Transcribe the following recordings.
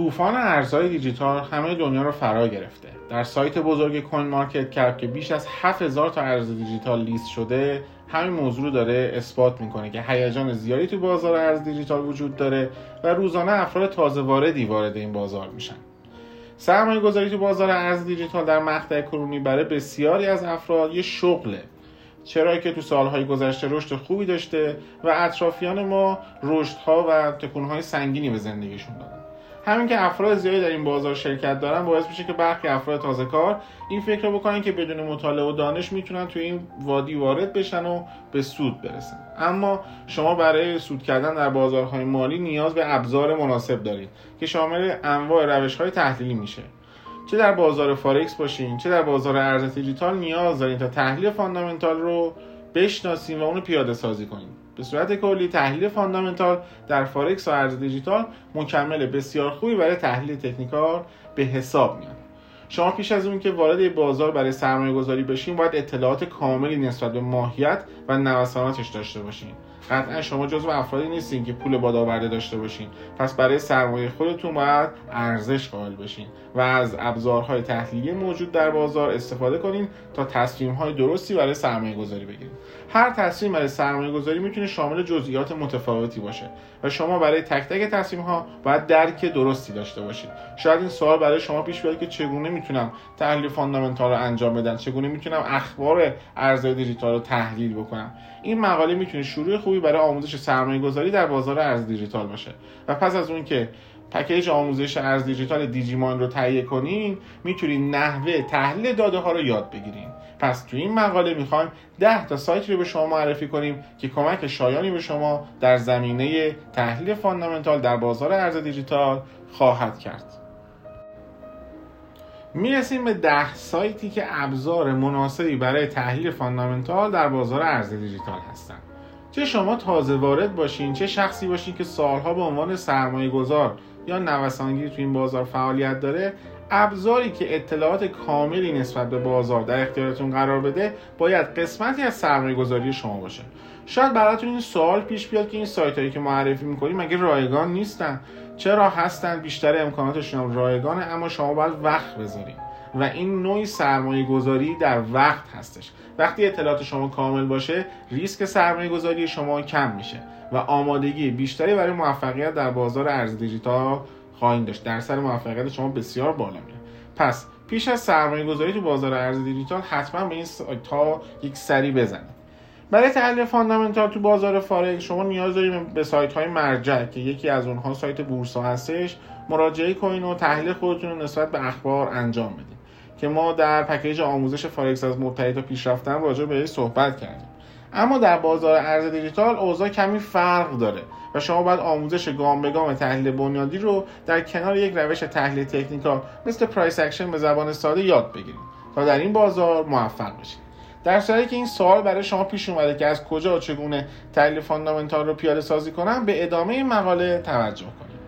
طوفان ارزهای دیجیتال همه دنیا رو فرا گرفته. در سایت بزرگ CoinMarketCap که بیش از 7000 تا ارز دیجیتال لیست شده همین موضوع رو داره اثبات می‌کنه که هیجان زیادی تو بازار ارز دیجیتال وجود داره و روزانه افراد تازه واردی وارد این بازار میشن. سرمایه گذاری تو بازار ارز دیجیتال در مقطع کنونی برای بسیاری از افراد یه شغله. چرا که تو سالهای گذشته رشد خوبی داشته و اطرافیان ما رشدها و تکونهای سنگینی به زندگیشون دادن. همین که افراد زیادی در این بازار شرکت دارن باعث میشه که برخی افراد تازه کار این فکر رو بکنن که بدون مطالعه و دانش می‌تونن توی این وادی وارد بشن و به سود برسن. اما شما برای سود کردن در بازارهای مالی نیاز به ابزار مناسب دارید که شامل انواع روش های تحلیلی میشه. چه در بازار فارکس باشین چه در بازار ارز دیجیتال نیاز دارین تا تحلیل فاندامنتال رو بشناسیم و اونو پیاده سازی کنیم به صورت کلی تحلیل فاندامنتال در فارکس و ارز دیجیتال مکمل بسیار خوبی برای تحلیل تکنیکال به حساب میاد. شما پیش از اون که وارد بازار برای سرمایه گذاری بشین باید اطلاعات کاملی نسبت به ماهیت و نوساناتش داشته باشین. قطعا شما جزو افرادی نیستین که پول بادآورده داشته باشین. پس برای سرمایه خودتون باید ارزش قائل بشین و از ابزارهای تحلیلی موجود در بازار استفاده کنین تا تصمیمهای درستی برای سرمایه گذاری بگیرید هر تصمیم برای سرمایه گذاری می‌تونه شامل جزئیات متفاوتی باشه. و شما برای تک تک تصمیم ها باید درک درستی داشته باشید. شاید این سوال برای شما پیش بیاد که چگونه می‌تونم تحلیل فاندامنتال رو انجام بدم؟ چگونه می‌تونم اخبار ارزهای دیجیتال رو تحلیل بکنم؟ این مقاله می‌تونه شروع خوبی برای آموزش سرمایه گذاری در بازار ارز دیجیتال باشه. و پس از اون که پکیج آموزش ارز دیجیتال دیجی ماین رو تهیه کنین می‌تونید نحوه تحلیل داده ها رو یاد بگیرین. پس تو این مقاله می‌خوایم 10 تا سایت رو به شما معرفی کنیم که کمک شایانی به شما در زمینه تحلیل فاندامنتال در بازار ارز دیجیتال خواهد کرد. می‌رسیم به ده سایتی که ابزار مناسبی برای تحلیل فاندامنتال در بازار ارز دیجیتال هستند چه شما تازه وارد باشین چه شخصی باشین که سالها به عنوان سرمایه گذار یا نوسانگیر تو این بازار فعالیت داره ابزاری که اطلاعات کاملی نسبت به بازار در اختیارتون قرار بده باید قسمتی از سرمایه گذاری شما باشه. شاید براتون این سوال پیش بیاد که این سایت هایی که معرفی می‌کنیم مگه رایگان نیستن. چرا هستن؟ بیشتر امکاناتشون رایگانه اما شما باید وقت بذارید و این نوعی سرمایه گذاری در وقت هستش. وقتی اطلاعات شما کامل باشه ریسک سرمایه گذاری شما کم میشه و آمادگی بیشتری برای موفقیت در بازار ارز دیجیتال خواهید داشت. درصد موفقیت شما بسیار بالا میره پس پیش از سرمایه گذاری تو بازار ارز دیجیتال حتما به این تا یک سری بزنید. برای تحلیل فاندامنتال تو بازار فارکس شما نیاز دارید به سایت های مرجع که یکی از اونها سایت بورسا هستش مراجعه کنین و تحلیل خودتون رو نسبت به اخبار انجام بدین. که ما در پکیج آموزش فارکس از مبتدی تا پیشرفته راجع به صحبت کردیم. اما در بازار ارز دیجیتال اوضاع کمی فرق داره و شما باید آموزش گام به گام تحلیل بنیادی رو در کنار یک روش تحلیل تکنیکال مثل price action به زبان ساده یاد بگیرید تا در این بازار موفق بشید. در صورتی که این سوال برای شما پیش اومده که از کجا چگونه تحلیل فاندامنتال رو پیاده سازی کنم به ادامه این مقاله توجه کنید.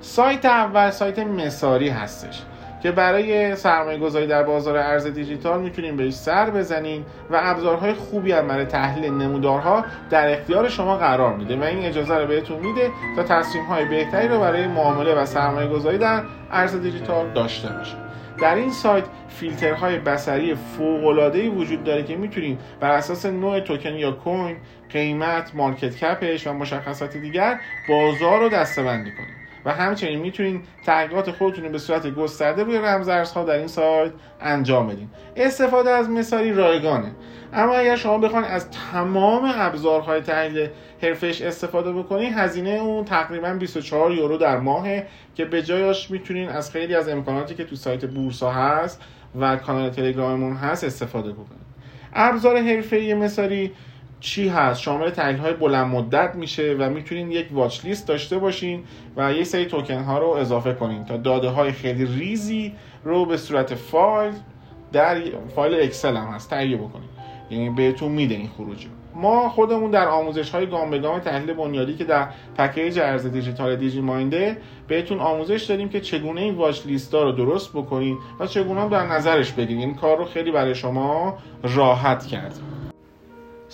سایت اول سایت Messari هستش. که برای سرمایه گذاری در بازار ارز دیجیتال می‌تونیم بهش سر بزنیم و ابزارهای خوبی هم برای تحلیل نمودارها در اختیار شما قرار میده و این اجازه رو بهتون میده تا تصمیم های بهتری رو برای معامله و سرمایه گذاری در ارز دیجیتال داشته باشید در این سایت فیلترهای بصری فوق وجود داره که می‌تونید بر اساس نوع توکن یا کوین قیمت مارکت کپش و مشخصات دیگر بازار رو دستبندی کنید و همچنین می‌تونین تحقیقات خودتون به صورت گسترده روی رمزارزها در این سایت انجام بدین. استفاده از مثالی رایگانه. اما اگر شما بخواید از تمام ابزارهای تحلیل حرفش استفاده بکنید هزینه اون تقریبا 24 یورو در ماهه که به جایش می‌تونین از خیلی از امکاناتی که تو سایت بورسا هست و کانال تلگراممون هست استفاده بکنید ابزار حرفه‌ای مثالی چی هست؟ شامل تحلیل های بلند مدت میشه و می‌تونین یک واچ لیست داشته باشین و یه سری توکن ها رو اضافه کنین تا داده های خیلی ریزی رو به صورت فایل در فایل اکسل هم هست تهیه بکنین. یعنی بهتون میده این خروجی. ما خودمون در آموزش های گام به گام تحلیل بنیادی که در پکیج ارز دیجیتال دیجی ماینه بهتون آموزش دادیم که چگونه این watch list ها رو درست بکنین و چگونه در نظرش بگیرین. این کار رو خیلی برای شما راحت کرد.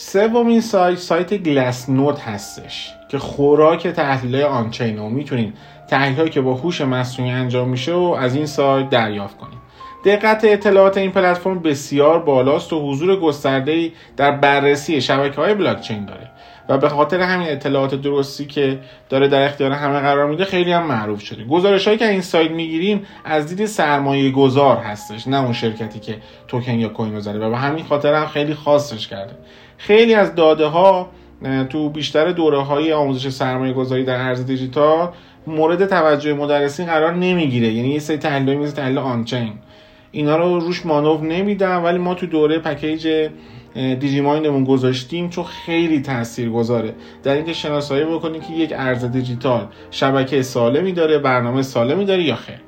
سومین سایت سایت Glassnode هستش که خوراک تحلیل on-chain و می‌تونید تحلیل که با هوش مصنوعی انجام میشه و از این سایت دریافت کنید دقت اطلاعات این پلتفرم بسیار بالاست و حضور گسترده در بررسی شبکه های بلاکچین داره و به خاطر همین اطلاعات درستی که داره در اختیار همه قرار میده خیلی هم معروف شده. گزارش هایی که این سایت می‌گیریم از دید سرمایه گذار هستش نه اون شرکتی که توکن یا کوین رو و به همین خاطر هم خیلی خاصش کرده. خیلی از داده ها تو بیشتر دوره های آموزش سرمایه گذاری در ارز دیجیتال مورد توجه مدرسین قرار نمی‌گیره. یعنی یه سری تحلیل مثل تحلیل آنچین. اینا رو روش مانور نمیدن ولی ما تو دوره پکیج دیجی مایندمون گذاشتیم چون خیلی تاثیر گذاره در اینکه شناسایی بکنیم که یک ارز دیجیتال شبکه سالمی داره برنامه سالمی داره یا خیر.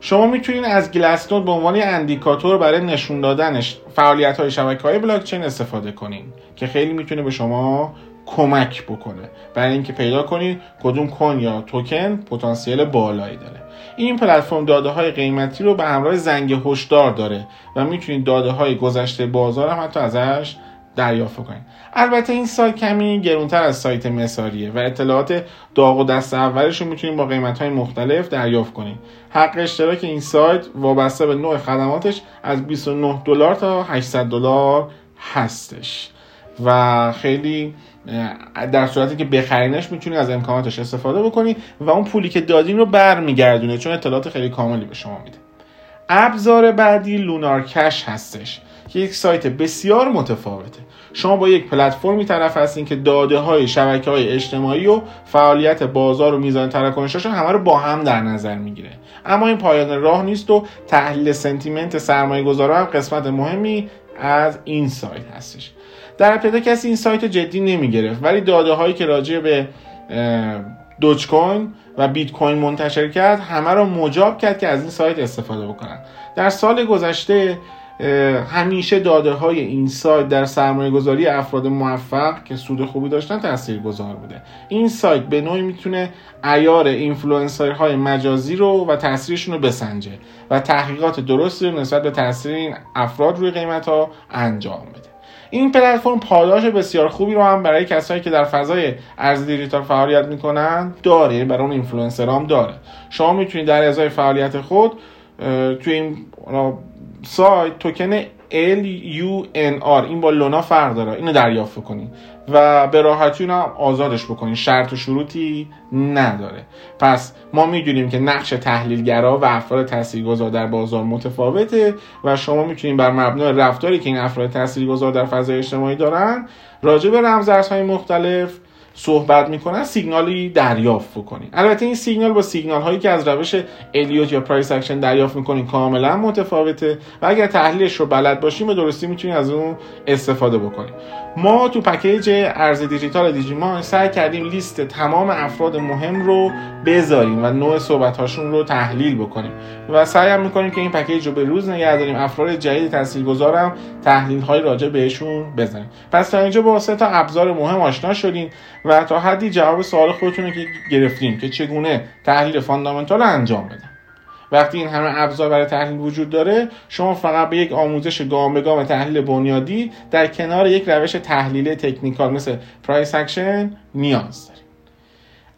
شما می‌تونید از گلسنود به عنوان اندیکاتور برای نشون دادنش فعالیت های شبکه های بلاکچین استفاده کنین که خیلی می‌تونه به شما کمک بکنه. برای اینکه پیدا کنید کدوم کوین یا توکن پتانسیل بالایی داره. این پلتفرم داده های قیمتی رو به همراه زنگ هشدار داره و می‌تونید داده های گذشته بازار هم حتی ازش دریافت کنید البته این سایت کمی گرونتر از سایت مساریه و اطلاعات داغ و دست اولش رو می‌تونید با قیمت های مختلف دریافت کنید حق اشتراک این سایت وابسته به نوع خدماتش از 29 دلار تا 800 دلار هستش. و خیلی در صورتی که بخرینش می‌تونید از امکاناتش استفاده بکنید و اون پولی که دادین رو برمیگردونه چون اطلاعات خیلی کاملی به شما میده. ابزار بعدی لونار کش هستش. که یک سایت بسیار متفاوته. شما با یک پلتفرمی طرف هستین که داده های شبکه های اجتماعی و فعالیت بازار و میزان تراکنشاشون همه رو با هم در نظر می‌گیره. اما این پایان راه نیست و تحلیل سنتیمنت سرمایه گذارا هم قسمت مهمی از این سایت هستش. در ابتدا کسی این سایت جدی نمی گرفت ولی داده هایی که راجع به دوج کوین و بیت کوین منتشر کرد همه رو مجاب کرد که از این سایت استفاده بکنن. در سال گذشته همیشه داده های این سایت در سرمایه گذاری افراد موفق که سود خوبی داشتن تاثیر گذار بوده. این سایت به نوعی می‌تونه عیار اینفلوئنسر های مجازی رو و تاثیرشون رو بسنجه و تحقیقات درستی رو نسبت به تاثیر این افراد روی قیمت ها انجام بده. این پلتفرم پاداش بسیار خوبی رو هم برای کسایی که در فضای ارز دیجیتال فعالیت می‌کنن داره برای اون اینفلوئنسر هم داره. شما می‌تونید در ازای فعالیت خود توی این سایت توکن LUNR این با لونا فرق داره. اینو دریافت کنید و به راحتی اون هم آزادش بکنید شرط و شروطی نداره. پس ما می‌دونیم که نقش تحلیلگرا و افراد تاثیرگذار در بازار متفاوته و شما می‌تونید بر مبنای رفتاری که این افراد تاثیرگذار در فضای اجتماعی دارن راجع به رمزارزهای مختلف صحبت می‌کنن سیگنالی دریافت بکنید البته این سیگنال با سیگنال هایی که از روش الیوت یا price action دریافت می‌کنین کاملا متفاوته و اگر تحلیلش رو بلد باشیم به درستی می‌تونید از اون استفاده بکنید ما تو پکیج ارز دیجیتال دیجی ماین سعی کردیم لیست تمام افراد مهم رو بذاریم و نوع صحبت هاشون رو تحلیل بکنیم. و سعی هم می‌کنیم که این پکیج رو به روز نگه داریم. افراد جدید تاثیرگذارم تحلیل های راجع بهشون بزنیم. پس تا اینجا با سه تا ابزار مهم آشنا شدیم و تا حدی جواب سوال خودتون رو که گرفتیم که چگونه تحلیل فاندامنتال انجام بدم. وقتی این همه ابزار برای تحلیل وجود داره شما فقط به یک آموزش گام به گام تحلیل بنیادی در کنار یک روش تحلیل تکنیکال مثل price action نیاز دارید.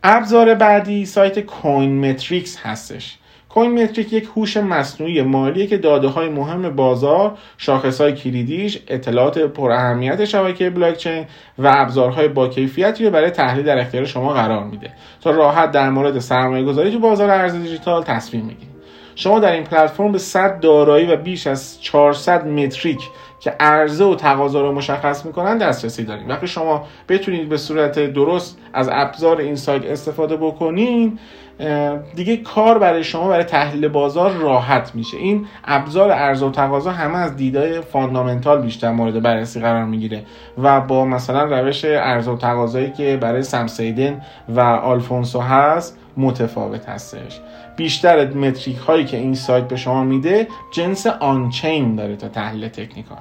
ابزار بعدی سایت Coin Metrics هستش. Coin Metric یک هوش مصنوعی مالیه که داده های مهم بازار، شاخص های کلیدیش، اطلاعات پر اهمیت شبکه بلاکچین و ابزارهای با کیفیتی رو برای تحلیل در اختیار شما قرار میده. تا راحت در مورد سرمایه گذاری تو بازار ارز دیجیتال تصمیم بگیرید. شما در این پلتفرم به 100 دارایی و بیش از 400 metric که عرضه و تقاضا رو مشخص می‌کنن دسترسی داریم وقتی شما بتونید به صورت درست از ابزار این سایت استفاده بکنین دیگه کار برای شما برای تحلیل بازار راحت میشه. این ابزار عرضه و تقاضا همه از دیدای fundamental بیشتر مورد بررسی قرار می‌گیره و با مثلا روش عرضه و تقاضایی که برای سم سیدن و آلفونسو هست متفاوت هستش. بیشتر metric هایی که این سایت به شما میده جنس on-chain داره تا تحلیل technical.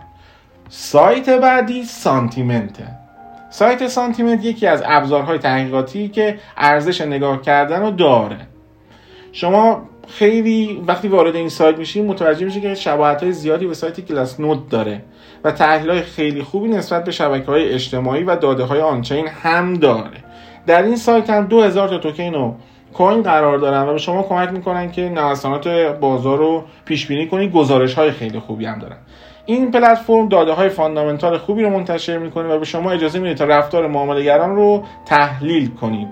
سایت بعدی سانتیمنته. سایت سانتیمنت یکی از ابزارهای تحقیقاتی که ارزش نگاه کردن رو داره. شما خیلی وقتی وارد این سایت میشین متوجه میشه که شباهت های زیادی به سایت کلاس نود داره و تحلیل های خیلی خوبی نسبت به شبکه های اجتماعی و داده های آنچین هم داره. در این سایت هم 2000 تا توکن و کوین قرار دارن و به شما کمک می‌کنن که نوسانات بازار رو پیش بینی کنید گزارش های خیلی خوبی هم دارن. این پلتفرم داده های فاندامنتال خوبی رو منتشر می‌کنه و به شما اجازه میده تا رفتار معاملهگران رو تحلیل کنید.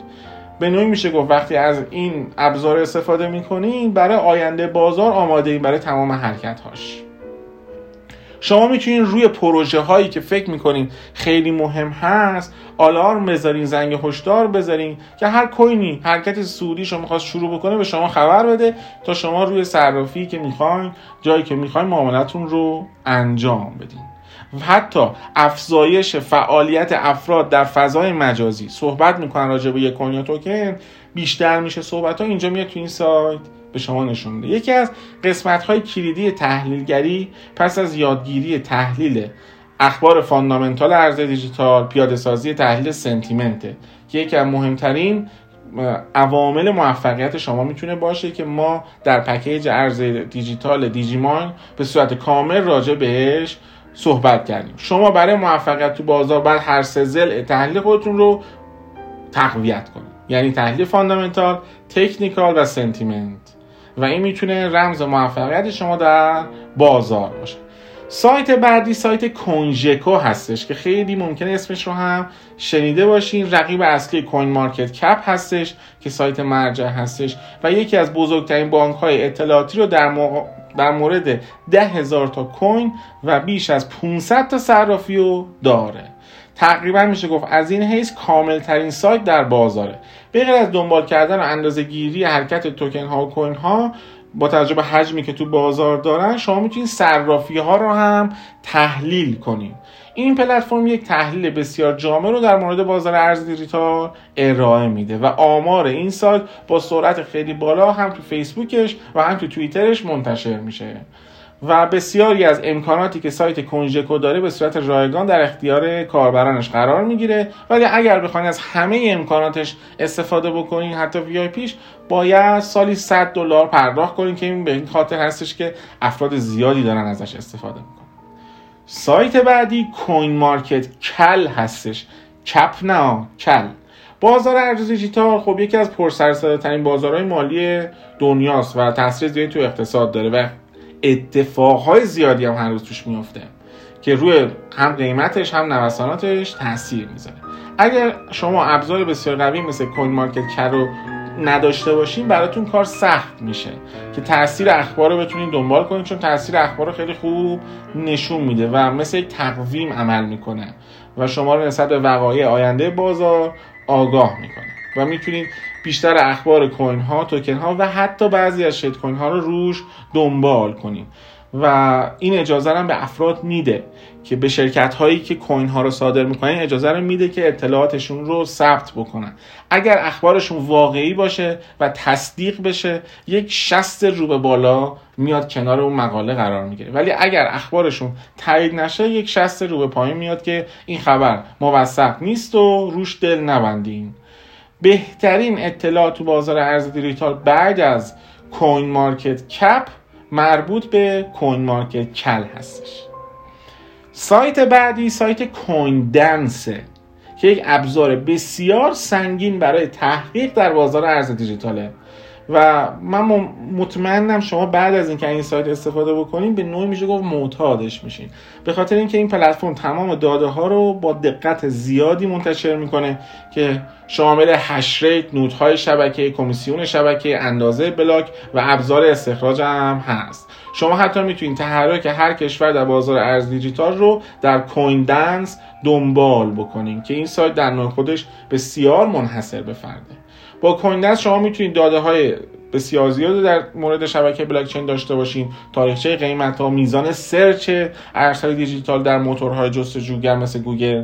به نوعی میشه گفت وقتی از این ابزار استفاده می‌کنید برای آینده بازار آماده این برای تمام حرکت هاش شما می‌تونید روی پروژه هایی که فکر می‌کنین خیلی مهم هست آلارم بذارین زنگ هشدار بذارین که هر کوینی حرکت سودی شما می‌خواست شروع بکنه به شما خبر بده تا شما روی صرافی که می‌خواین جایی که می‌خواین معاملتون رو انجام بدین. و حتی افزایش فعالیت افراد در فضای مجازی. صحبت می‌کنن راجع به یک coin token بیشتر میشه صحبت ها اینجا میاد تو این سایت به شما نشون میده. یکی از قسمت های کلیدی تحلیلگری پس از یادگیری تحلیل اخبار fundamental ارز دیجیتال پیاده سازی تحلیل sentiment ه که یکی از مهمترین عوامل موفقیت شما می‌تونه باشه که ما در پکیج ارز دیجیتال دیجیمان به صورت کامل راجع بهش صحبت کردیم. شما برای موفقیت تو بازار باید هر سه ضلع تحلیل خودتون رو تقویت کنید. یعنی تحلیل fundamental technical و sentiment. و این می‌تونه رمز موفقیت شما در بازار باشه. سایت بعدی سایت CoinGecko هستش که خیلی ممکنه اسمش رو هم شنیده باشین. رقیب اصلی کوین مارکت کپ هستش که سایت مرجع هستش و یکی از بزرگترین بانک های اطلاعاتی رو در, در مورد ده هزار تا کوین و بیش از 500 تا صرافی رو داره. تقریبا میشه گفت از این حیث کامل ترین سایت در بازاره. به از دنبال کردن و اندازه گیری حرکت توکن ها و کوین ها با توجه به حجمی که تو بازار دارن شما می‌تونید صرافی ها رو هم تحلیل کنید. این پلتفرم یک تحلیل بسیار جامع رو در مورد بازار ارز دیجیتال ارائه میده و آمار این سایت با سرعت خیلی بالا هم تو فیسبوکش و هم تو توییترش منتشر میشه. و بسیاری از امکاناتی که سایت کنژکو داره به صورت رایگان در اختیار کاربرانش قرار می‌گیره. ولی اگر بخواید از همه امکاناتش استفاده بکنین حتی وی پیش باید سالی 100 دلار پرداخت کنین که این به این خاطر هستش که افراد زیادی دارن ازش استفاده می‌کنن. سایت بعدی کوین مارکت کل هستش. کپ نه کل. بازار ارز دیجیتال خب یکی از پرسرصدا بازارهای مالی دنیاست و تاثیر زیادی تو اقتصاد داره و اتفاقهای زیادی هم هر روز توش میفته که روی هم قیمتش هم نوساناتش تاثیر می‌ذاره. اگر شما ابزار بسیار قوی مثل کوین مارکت کر رو نداشته باشین براتون کار سخت میشه که تاثیر اخبار رو بتونین دنبال کنید چون تاثیر اخبار رو خیلی خوب نشون میده و مثل یک تقویم عمل می‌کنه و شما رو نسبت به وقایع آینده بازار آگاه می‌کنه و می‌تونید بیشتر اخبار کوین ها توکن ها و حتی بعضی از شیت کوین ها رو روش دنبال کنیم و این اجازه هم به افراد میده که به شرکت هایی که کوین ها رو صادر می‌کنن اجازه رو میده که اطلاعاتشون رو ثبت بکنن. اگر اخبارشون واقعی باشه و تصدیق بشه یک شست رو به بالا میاد کنار اون مقاله قرار می‌گیره. ولی اگر اخبارشون تایید نشه یک شست رو به پایین میاد که این خبر موثق نیست و روش دل نبندین. بهترین اطلاع تو بازار ارز دیجیتال بعد از CoinMarketCap مربوط به CoinMarketCal هستش. سایت بعدی سایت Coin Dance ه که یک ابزار بسیار سنگین برای تحقیق در بازار ارز دیجیتاله. و من مطمئنم شما بعد از اینکه این سایت استفاده بکنین به نوعی میشه گفت معتادش میشین. به خاطر اینکه این پلتفرم تمام داده ها رو با دقت زیادی منتشر می‌کنه که شامل hash rate node های شبکه کمیسیون شبکه اندازه block و ابزار استخراج هم هست. شما حتی می‌تونید تحرک هر کشور در بازار ارز دیجیتال رو در Coin Dance دنبال بکنین که این سایت در نوع خودش بسیار منحصر به فرده. با Coin شما می‌تونید داده های بسیار زیاد در مورد شبکه بلاکچین داشته باشین. تاریخچه قیمت ها میزان search ارزهای دیجیتال در موتورهای جستجوگر مثل گوگل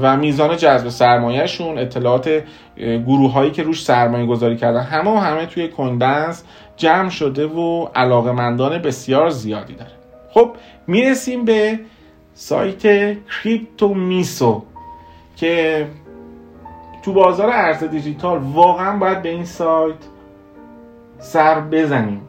و میزان جذب سرمایهشون اطلاعات گروه هایی که روش سرمایه گذاری کردن همه و همه توی Coin Dance جمع شده و علاقمندان بسیار زیادی داره. خب می‌رسیم به سایت کریپتو میسو که تو بازار ارز دیجیتال واقعا باید به این سایت سر بزنیم.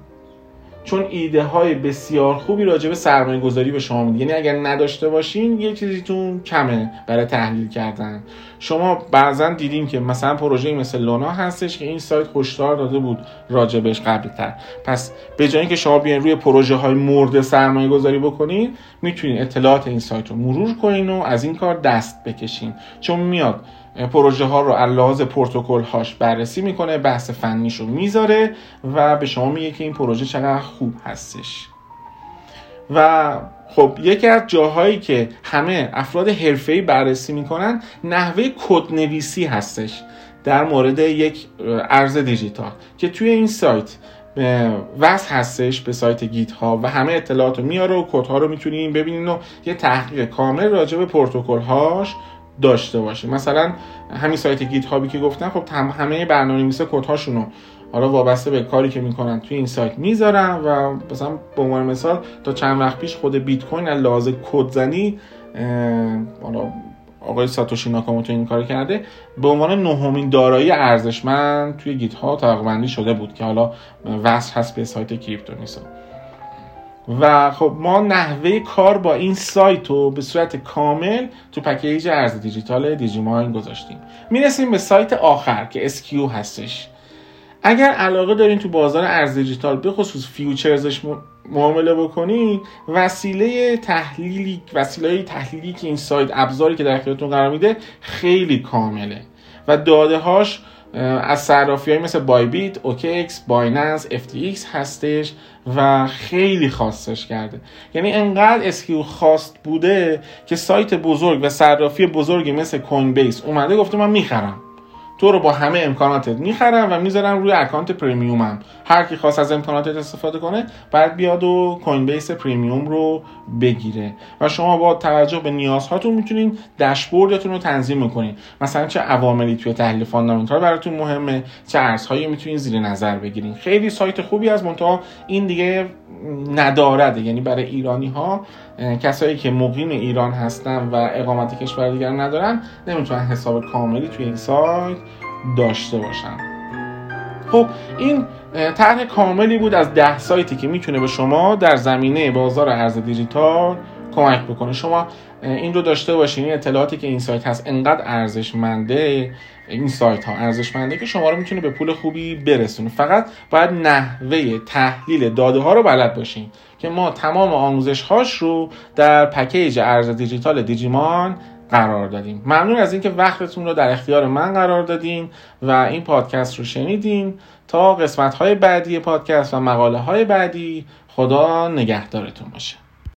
چون ایده های بسیار خوبی راجع به سرمایه گذاری به شما میده یعنی اگر نداشته باشین یه چیزیتون کمه برای تحلیل کردن. شما بعضا دیدیم که مثلا پروژه مثل لونا هستش که این سایت هشدار داده بود راجبش قبل تر پس به جای اینکه شما بیاین روی پروژه های مورد سرمایه گذاری بکنین می‌تونین اطلاعات این سایت رو مرور کنین و از این کار دست بکشین. چون میاد پروژه ها رو لحاظ پروتکل هاش بررسی می‌کنه بحث فنیش رو می‌ذاره و به شما میگه که این پروژه چقدر خوب هستش. و خب یکی از جاهایی که همه افراد حرفه‌ای بررسی می‌کنن نحوه کدنویسی هستش در مورد یک ارز دیجیتال که توی این سایت وصل هستش به سایت GitHub و همه اطلاعات رو میاره و کد ها رو می‌تونین ببینین و یه تحقیق کامل راجع به پروتکل هاش داشته باشه مثلا همین سایت GitHub ی که گفتم خب همه برنامه نویسا کد هاشونو حالا وابسته به کاری که می‌کنن توی این سایت می‌ذارن و مثلا به عنوان مثال تا چند وقت پیش خود بیت کوین از لحاظ کدزنی حالا آقای ساتوشی ناکاموتو این کار کرده به عنوان نهمین دارایی ارزشمند توی GitHub بندی شده بود که حالا وصل هست به سایت CryptoMiso. و خب ما نحوه کار با این سایت رو به صورت کامل تو پکیج ارز دیجیتال دیجیماین گذاشتیم. می‌رسیم به سایت آخر که Skew هستش. اگر علاقه دارین تو بازار ارز دیجیتال به خصوص futures ش معامله بکنید وسیله تحلیلی وسیله تحلیلی که این سایت ابزاری که در اختیارتون قرار میده خیلی کامله. و داده هاش از صرافی های مثل Bybit، OKEx، Binance، FTX هستش و خیلی خاصش کرده. یعنی انقدر Skew خاص بوده که سایت بزرگ و صرافی بزرگی مثل Coinbase اومده گفته من می‌خرم. تو رو با همه امکاناتت می‌خرم و می‌ذارم روی account premium م. هر کی خواست از امکاناتت استفاده کنه بعد بیاد و Coinbase premium رو بگیره. و شما با توجه به نیازهاتون می‌تونین داشبوردتون رو تنظیم می‌کنین مثلا چه عواملی توی تحلیل fundamental براتون مهمه چه ارزهایی می‌تونین زیر نظر بگیرین. خیلی سایت خوبی است منتها این دیگه ندارده. یعنی برای ایرانی ها کسایی که مقیم ایران هستن و اقامت کشور دیگر ندارن نمی‌تونن حساب کاملی توی این سایت داشته باشن. خب این طرح کاملی بود از ده سایتی که می‌تونه به شما در زمینه بازار ارز دیجیتال کمک بکنه. شما این رو داشته باشین این اطلاعاتی که این سایت هست انقدر ارزشمنده این سایت ها ارزشمنده که شما رو می‌تونه به پول خوبی برسونه. فقط باید نحوه تحلیل داده ها رو بلد باشین. که ما تمام آموزش هاش رو در پکیج ارز دیجیتال دیجیمان قرار دادیم. ممنون از اینکه وقتتون رو در اختیار من قرار دادین و این پادکست رو شنیدین. تا قسمت های بعدی پادکست و مقاله های بعدی خدا نگهدارتون باشه.